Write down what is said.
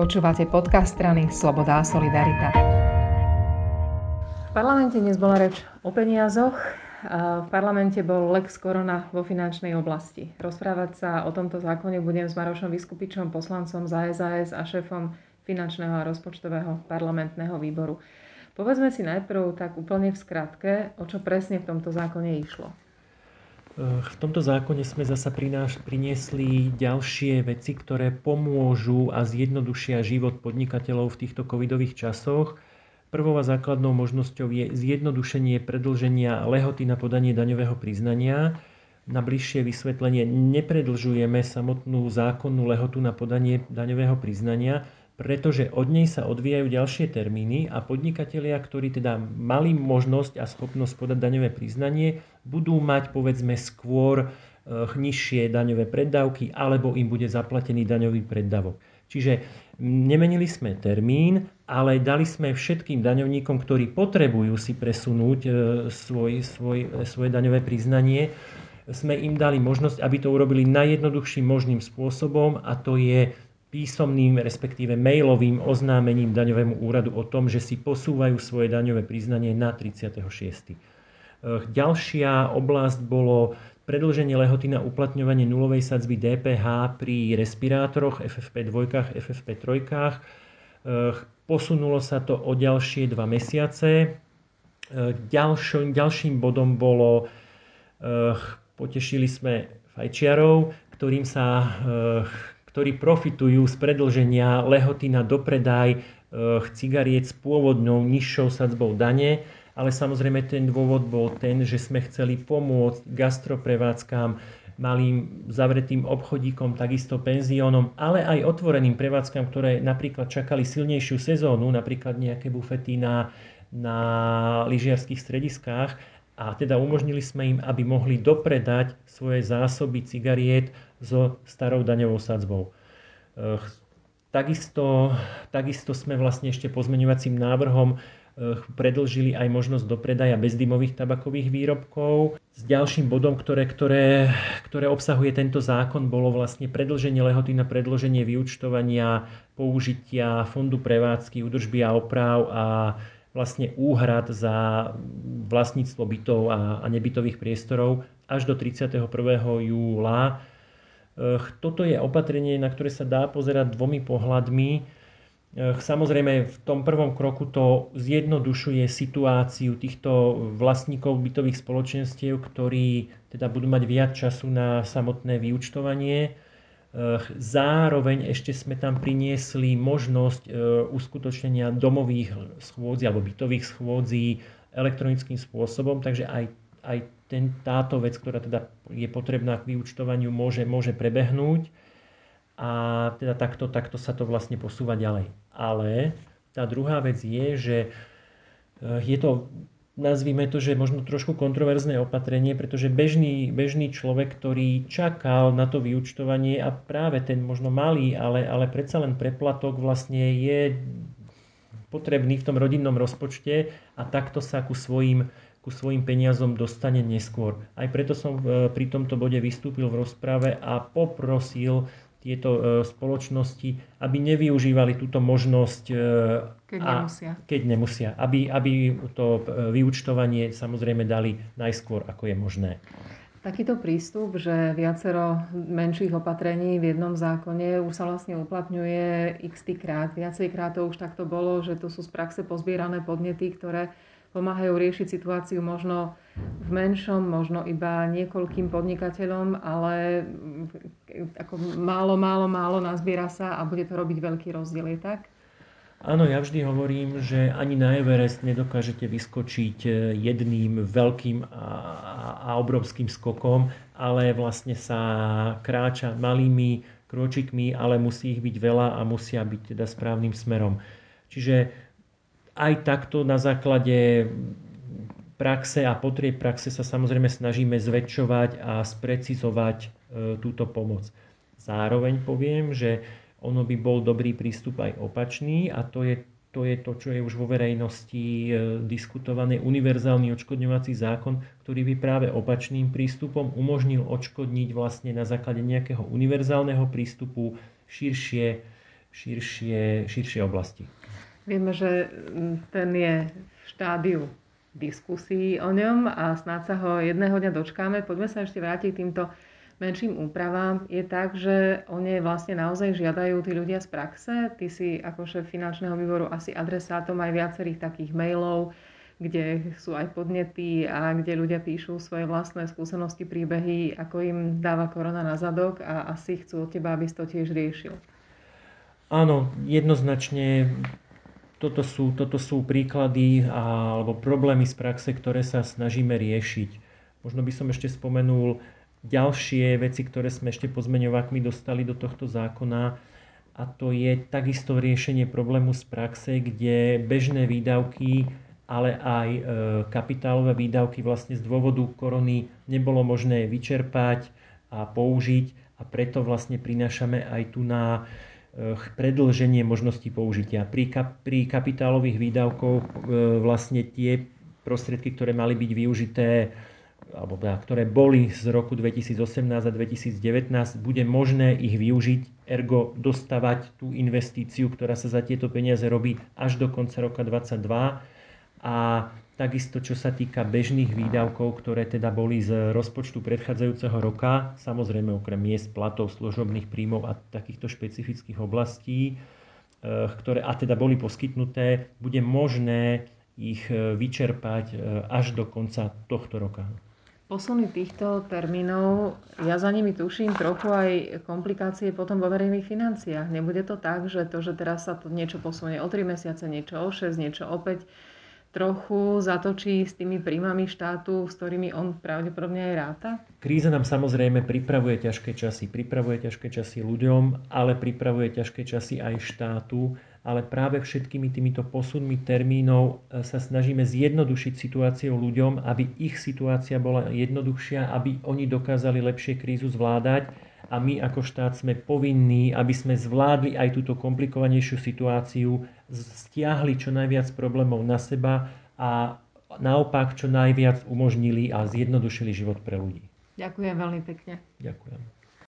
Počúvate podcast strany Sloboda a Solidarita. V parlamente dnes bola reč o peniazoch. V parlamente bol Lex Korona vo finančnej oblasti. Rozprávať sa o tomto zákone budem s Marošom Vyskupičom, poslancom za SAS a šéfom finančného a rozpočtového parlamentného výboru. Povedzme si najprv tak úplne v skratke, o čo presne v tomto zákone išlo. V tomto zákone sme zasa priniesli ďalšie veci, ktoré pomôžu a zjednodušia život podnikateľov v týchto covidových časoch. Prvou a základnou možnosťou je zjednodušenie predlženia lehoty na podanie daňového priznania. Na bližšie vysvetlenie nepredlžujeme samotnú zákonnú lehotu na podanie daňového priznania, pretože od nej sa odvíjajú ďalšie termíny a podnikatelia, ktorí teda mali možnosť a schopnosť podať daňové priznanie, budú mať povedzme skôr eh, nižšie daňové preddavky alebo im bude zaplatený daňový preddavok. Čiže nemenili sme termín, ale dali sme všetkým daňovníkom, ktorí potrebujú si presunúť eh, svoj, svoj, svoje daňové priznanie, sme im dali možnosť, aby to urobili najjednoduchším možným spôsobom a to je písomným, respektíve mailovým oznámením daňovému úradu o tom, že si posúvajú svoje daňové priznanie na 36. Ďalšia oblasť bolo predlženie lehoty na uplatňovanie nulovej sadzby DPH pri respirátoroch FFP2, FFP3. Posunulo sa to o ďalšie dva mesiace. Ďalším, ďalším bodom bolo, potešili sme fajčiarov, ktorým sa ktorí profitujú z predlženia lehoty na dopredaj eh, cigariet s pôvodnou nižšou sadzbou dane, ale samozrejme ten dôvod bol ten, že sme chceli pomôcť gastroprevádzkám, malým zavretým obchodíkom, takisto penziónom, ale aj otvoreným prevádzkam, ktoré napríklad čakali silnejšiu sezónu, napríklad nejaké bufety na, na lyžiarských strediskách a teda umožnili sme im, aby mohli dopredať svoje zásoby cigariet so starou daňovou sadzbou. Takisto, takisto sme vlastne ešte pozmeňovacím návrhom predlžili aj možnosť dopredaja bezdymových tabakových výrobkov. S ďalším bodom, ktoré, ktoré, ktoré obsahuje tento zákon, bolo vlastne predlženie lehoty na predloženie vyučtovania použitia fondu prevádzky, údržby a oprav a vlastne úhrad za vlastníctvo bytov a, a nebytových priestorov až do 31. júla. Toto je opatrenie, na ktoré sa dá pozerať dvomi pohľadmi. Samozrejme, v tom prvom kroku to zjednodušuje situáciu týchto vlastníkov bytových spoločenstiev, ktorí teda budú mať viac času na samotné vyučtovanie Zároveň ešte sme tam priniesli možnosť uskutočnenia domových schôdzí alebo bytových schôdzí elektronickým spôsobom, takže aj, aj ten, táto vec, ktorá teda je potrebná k vyučtovaniu, môže, môže prebehnúť a teda takto, takto sa to vlastne posúva ďalej. Ale tá druhá vec je, že e, je to nazvime to, že možno trošku kontroverzné opatrenie, pretože bežný, bežný človek, ktorý čakal na to vyučtovanie a práve ten možno malý, ale, ale predsa len preplatok vlastne je potrebný v tom rodinnom rozpočte a takto sa ku svojim, ku svojim peniazom dostane neskôr. Aj preto som e, pri tomto bode vystúpil v rozprave a poprosil tieto e, spoločnosti, aby nevyužívali túto možnosť, e, keď a, nemusia. Keď nemusia. Aby, aby to vyučtovanie samozrejme dali najskôr, ako je možné. Takýto prístup, že viacero menších opatrení v jednom zákone už sa vlastne uplatňuje x krát. Viacejkrát to už takto bolo, že to sú z praxe pozbierané podnety, ktoré pomáhajú riešiť situáciu možno v menšom, možno iba niekoľkým podnikateľom, ale ako málo, málo, málo nazbiera sa a bude to robiť veľký rozdiel, je tak? Áno, ja vždy hovorím, že ani na Everest nedokážete vyskočiť e, jedným veľkým a, a obrovským skokom, ale vlastne sa kráča malými kročikmi, ale musí ich byť veľa a musia byť teda správnym smerom. Čiže aj takto na základe praxe a potrieb praxe sa samozrejme snažíme zväčšovať a sprecizovať e, túto pomoc. Zároveň poviem, že ono by bol dobrý prístup aj opačný a to je to, je to čo je už vo verejnosti e, diskutovaný univerzálny odškodňovací zákon, ktorý by práve opačným prístupom umožnil odškodniť vlastne na základe nejakého univerzálneho prístupu širšie širšie, širšie oblasti. Vieme, že ten je v štádiu diskusí o ňom a snáď sa ho jedného dňa dočkáme. Poďme sa ešte vrátiť týmto menším úpravám. Je tak, že o ne vlastne naozaj žiadajú tí ľudia z praxe. Ty si ako šéf finančného výboru asi adresátom aj viacerých takých mailov, kde sú aj podnety a kde ľudia píšu svoje vlastné skúsenosti, príbehy, ako im dáva korona na zadok a asi chcú od teba, aby si to tiež riešil. Áno, jednoznačne toto sú, toto sú príklady alebo problémy z praxe, ktoré sa snažíme riešiť. Možno by som ešte spomenul ďalšie veci, ktoré sme ešte pozmeňovákmi dostali do tohto zákona a to je takisto riešenie problému z praxe, kde bežné výdavky, ale aj e, kapitálové výdavky vlastne z dôvodu korony nebolo možné vyčerpať a použiť a preto vlastne prinášame aj tu na predlženie možností použitia. Pri, kap, pri kapitálových výdavkoch eh, vlastne tie prostriedky, ktoré mali byť využité alebo teda, ktoré boli z roku 2018 a 2019, bude možné ich využiť, ergo dostavať tú investíciu, ktorá sa za tieto peniaze robí až do konca roka 2022 a Takisto, čo sa týka bežných výdavkov, ktoré teda boli z rozpočtu predchádzajúceho roka, samozrejme okrem miest, platov, služobných príjmov a takýchto špecifických oblastí, eh, ktoré a teda boli poskytnuté, bude možné ich eh, vyčerpať eh, až do konca tohto roka. Posuny týchto termínov, ja za nimi tuším trochu aj komplikácie potom vo verejných financiách. Nebude to tak, že to, že teraz sa to niečo posunie o 3 mesiace, niečo o 6, niečo o 5, trochu zatočí s tými príjmami štátu, s ktorými on pravdepodobne aj ráta? Kríza nám samozrejme pripravuje ťažké časy. Pripravuje ťažké časy ľuďom, ale pripravuje ťažké časy aj štátu. Ale práve všetkými týmito posunmi termínov e, sa snažíme zjednodušiť situáciu ľuďom, aby ich situácia bola jednoduchšia, aby oni dokázali lepšie krízu zvládať a my ako štát sme povinní, aby sme zvládli aj túto komplikovanejšiu situáciu, stiahli čo najviac problémov na seba a naopak čo najviac umožnili a zjednodušili život pre ľudí. Ďakujem veľmi pekne. Ďakujem.